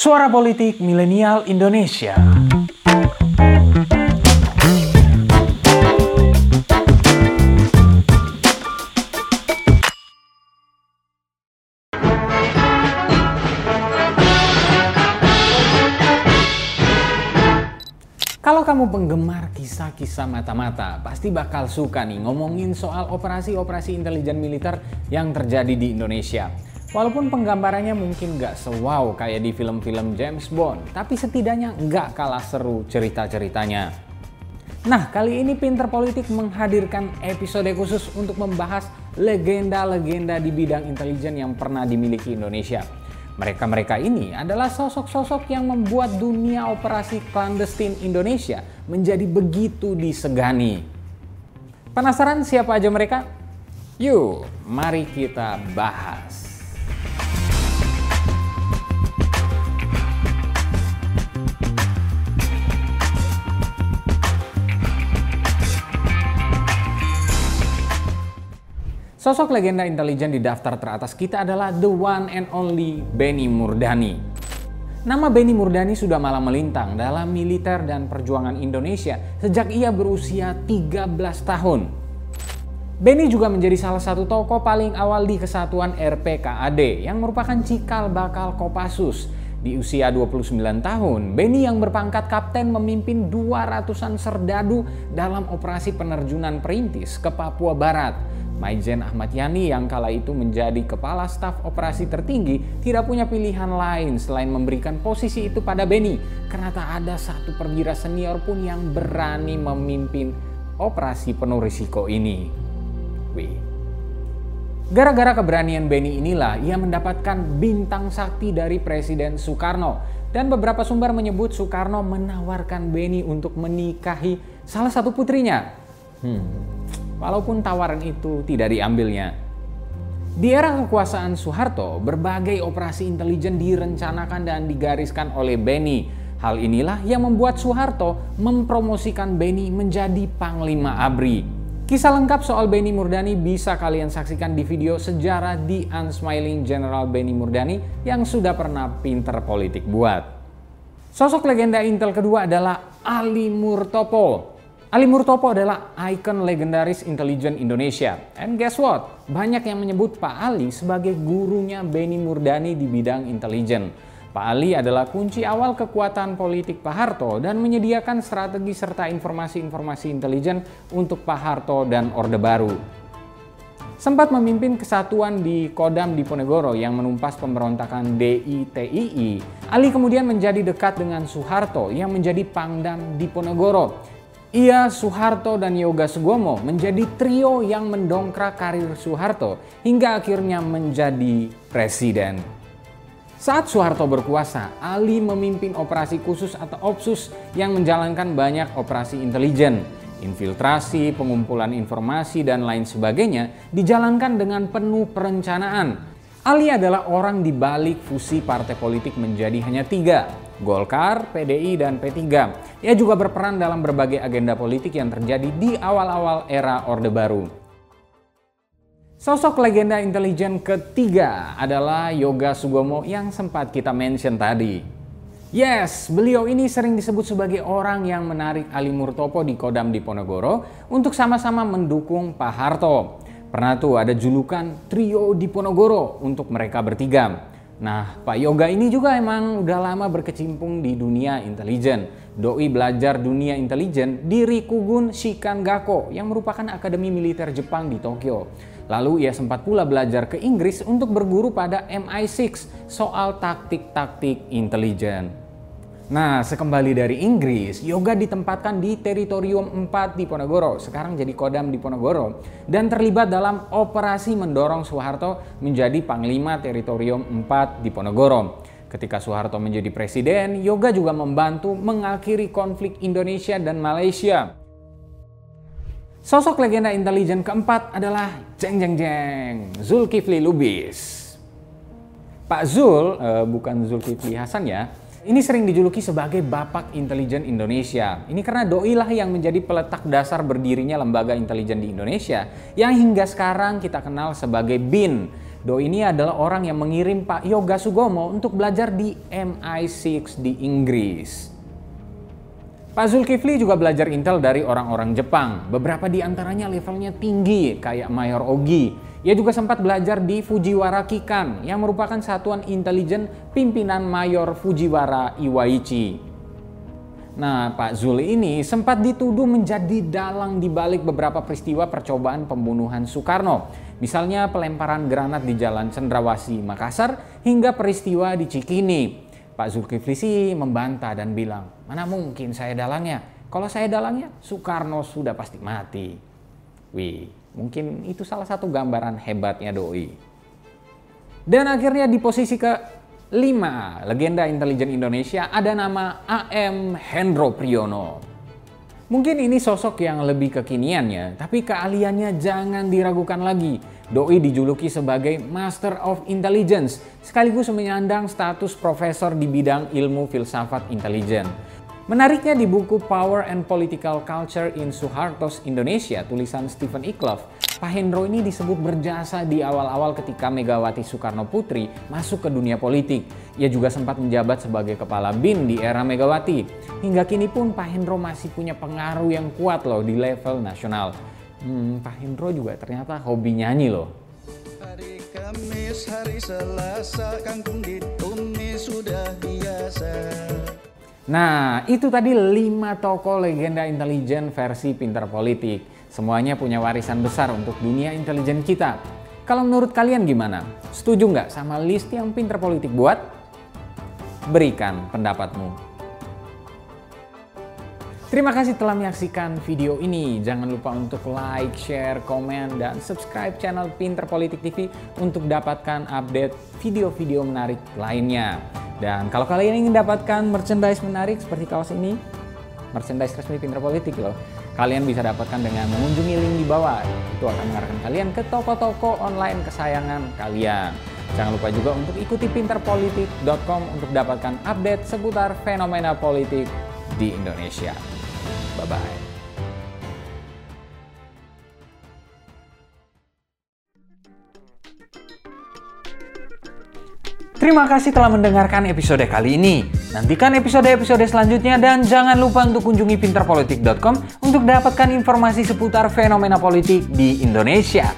Suara Politik Milenial Indonesia. Kalau kamu penggemar kisah-kisah mata-mata, pasti bakal suka nih ngomongin soal operasi-operasi intelijen militer yang terjadi di Indonesia. Walaupun penggambarannya mungkin nggak sewow kayak di film-film James Bond, tapi setidaknya nggak kalah seru cerita-ceritanya. Nah, kali ini Pinter Politik menghadirkan episode khusus untuk membahas legenda-legenda di bidang intelijen yang pernah dimiliki Indonesia. Mereka-mereka ini adalah sosok-sosok yang membuat dunia operasi clandestine Indonesia menjadi begitu disegani. Penasaran siapa aja mereka? Yuk, mari kita bahas. Sosok legenda intelijen di daftar teratas kita adalah the one and only Benny Murdani. Nama Benny Murdani sudah malam melintang dalam militer dan perjuangan Indonesia sejak ia berusia 13 tahun. Benny juga menjadi salah satu tokoh paling awal di kesatuan RPKAD yang merupakan cikal bakal Kopassus. Di usia 29 tahun, Benny yang berpangkat kapten memimpin 200-an serdadu dalam operasi penerjunan perintis ke Papua Barat Maijen Ahmad Yani yang kala itu menjadi kepala staf operasi tertinggi tidak punya pilihan lain selain memberikan posisi itu pada Benny karena tak ada satu perwira senior pun yang berani memimpin operasi penuh risiko ini. Wih. Gara-gara keberanian Benny inilah ia mendapatkan bintang sakti dari Presiden Soekarno dan beberapa sumber menyebut Soekarno menawarkan Benny untuk menikahi salah satu putrinya. Hmm, walaupun tawaran itu tidak diambilnya. Di era kekuasaan Soeharto, berbagai operasi intelijen direncanakan dan digariskan oleh Benny. Hal inilah yang membuat Soeharto mempromosikan Benny menjadi Panglima ABRI. Kisah lengkap soal Benny Murdani bisa kalian saksikan di video sejarah The Unsmiling General Benny Murdani yang sudah pernah pinter politik buat. Sosok legenda Intel kedua adalah Ali Murtopo. Ali Murtopo adalah ikon legendaris intelijen Indonesia. And guess what? Banyak yang menyebut Pak Ali sebagai gurunya Benny Murdani di bidang intelijen. Pak Ali adalah kunci awal kekuatan politik Pak Harto dan menyediakan strategi serta informasi-informasi intelijen untuk Pak Harto dan Orde Baru. Sempat memimpin kesatuan di Kodam Diponegoro yang menumpas pemberontakan DITII, Ali kemudian menjadi dekat dengan Soeharto yang menjadi Pangdam Diponegoro ia, Soeharto, dan Yoga Sugomo menjadi trio yang mendongkrak karir Soeharto hingga akhirnya menjadi presiden. Saat Soeharto berkuasa, Ali memimpin operasi khusus atau OPSUS yang menjalankan banyak operasi intelijen. Infiltrasi, pengumpulan informasi, dan lain sebagainya dijalankan dengan penuh perencanaan. Ali adalah orang di balik fusi partai politik menjadi hanya tiga, Golkar, PDI, dan P3. Ia juga berperan dalam berbagai agenda politik yang terjadi di awal-awal era Orde Baru. Sosok legenda intelijen ketiga adalah Yoga Sugomo yang sempat kita mention tadi. Yes, beliau ini sering disebut sebagai orang yang menarik Ali Murtopo di Kodam Diponegoro untuk sama-sama mendukung Pak Harto. Pernah tuh ada julukan trio Diponegoro untuk mereka bertiga. Nah, Pak Yoga ini juga emang udah lama berkecimpung di dunia intelijen. Doi belajar dunia intelijen di Rikugun Shikan Gakko yang merupakan akademi militer Jepang di Tokyo. Lalu ia sempat pula belajar ke Inggris untuk berguru pada MI6 soal taktik-taktik intelijen. Nah, sekembali dari Inggris, Yoga ditempatkan di Teritorium 4 di Ponorogo, sekarang jadi Kodam di Ponorogo, dan terlibat dalam operasi mendorong Soeharto menjadi Panglima Teritorium 4 di Ponorogo. Ketika Soeharto menjadi presiden, Yoga juga membantu mengakhiri konflik Indonesia dan Malaysia. Sosok legenda intelijen keempat adalah jeng jeng jeng Zulkifli Lubis. Pak Zul, uh, bukan Zulkifli Hasan ya, ini sering dijuluki sebagai Bapak Intelijen Indonesia. Ini karena Doi lah yang menjadi peletak dasar berdirinya lembaga intelijen di Indonesia yang hingga sekarang kita kenal sebagai BIN. Do ini adalah orang yang mengirim Pak Yoga Sugomo untuk belajar di MI6 di Inggris. Pak Zulkifli juga belajar intel dari orang-orang Jepang. Beberapa di antaranya levelnya tinggi, kayak Mayor Ogi. Ia juga sempat belajar di Fujiwara Kikan, yang merupakan satuan intelijen pimpinan Mayor Fujiwara Iwaichi. Nah, Pak Zul ini sempat dituduh menjadi dalang di balik beberapa peristiwa percobaan pembunuhan Soekarno. Misalnya pelemparan granat di Jalan Cendrawasih, Makassar, hingga peristiwa di Cikini. Pak Zulkifli sih membantah dan bilang, mana mungkin saya dalangnya? Kalau saya dalangnya, Soekarno sudah pasti mati. Wih, mungkin itu salah satu gambaran hebatnya Doi. Dan akhirnya di posisi ke 5. Legenda intelijen Indonesia ada nama AM Hendro Priyono. Mungkin ini sosok yang lebih kekinian ya, tapi keahliannya jangan diragukan lagi. Doi dijuluki sebagai Master of Intelligence, sekaligus menyandang status profesor di bidang ilmu filsafat intelijen. Menariknya di buku Power and Political Culture in Suharto's Indonesia, tulisan Stephen Ikloff, Pak Hendro ini disebut berjasa di awal-awal ketika Megawati Soekarno Putri masuk ke dunia politik. Ia juga sempat menjabat sebagai kepala BIN di era Megawati. Hingga kini pun Pak Hendro masih punya pengaruh yang kuat loh di level nasional. Hmm, Pak Hendro juga ternyata hobi nyanyi loh. Hari Kamis, hari Selasa, kangkung ditumis sudah biasa. Nah, itu tadi 5 tokoh legenda intelijen versi pintar politik. Semuanya punya warisan besar untuk dunia intelijen kita. Kalau menurut kalian gimana? Setuju nggak sama list yang pinter politik buat? Berikan pendapatmu. Terima kasih telah menyaksikan video ini. Jangan lupa untuk like, share, komen, dan subscribe channel Pinter Politik TV untuk dapatkan update video-video menarik lainnya. Dan kalau kalian ingin dapatkan merchandise menarik seperti kaos ini, merchandise resmi Pinter Politik loh. Kalian bisa dapatkan dengan mengunjungi link di bawah. Itu akan mengarahkan kalian ke toko-toko online kesayangan kalian. Jangan lupa juga untuk ikuti pinterpolitik.com untuk dapatkan update seputar fenomena politik di Indonesia. Bye-bye. Terima kasih telah mendengarkan episode kali ini. Nantikan episode-episode selanjutnya dan jangan lupa untuk kunjungi pinterpolitik.com untuk dapatkan informasi seputar fenomena politik di Indonesia.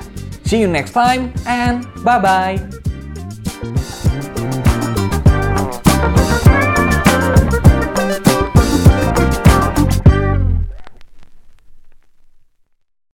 See you next time and bye-bye.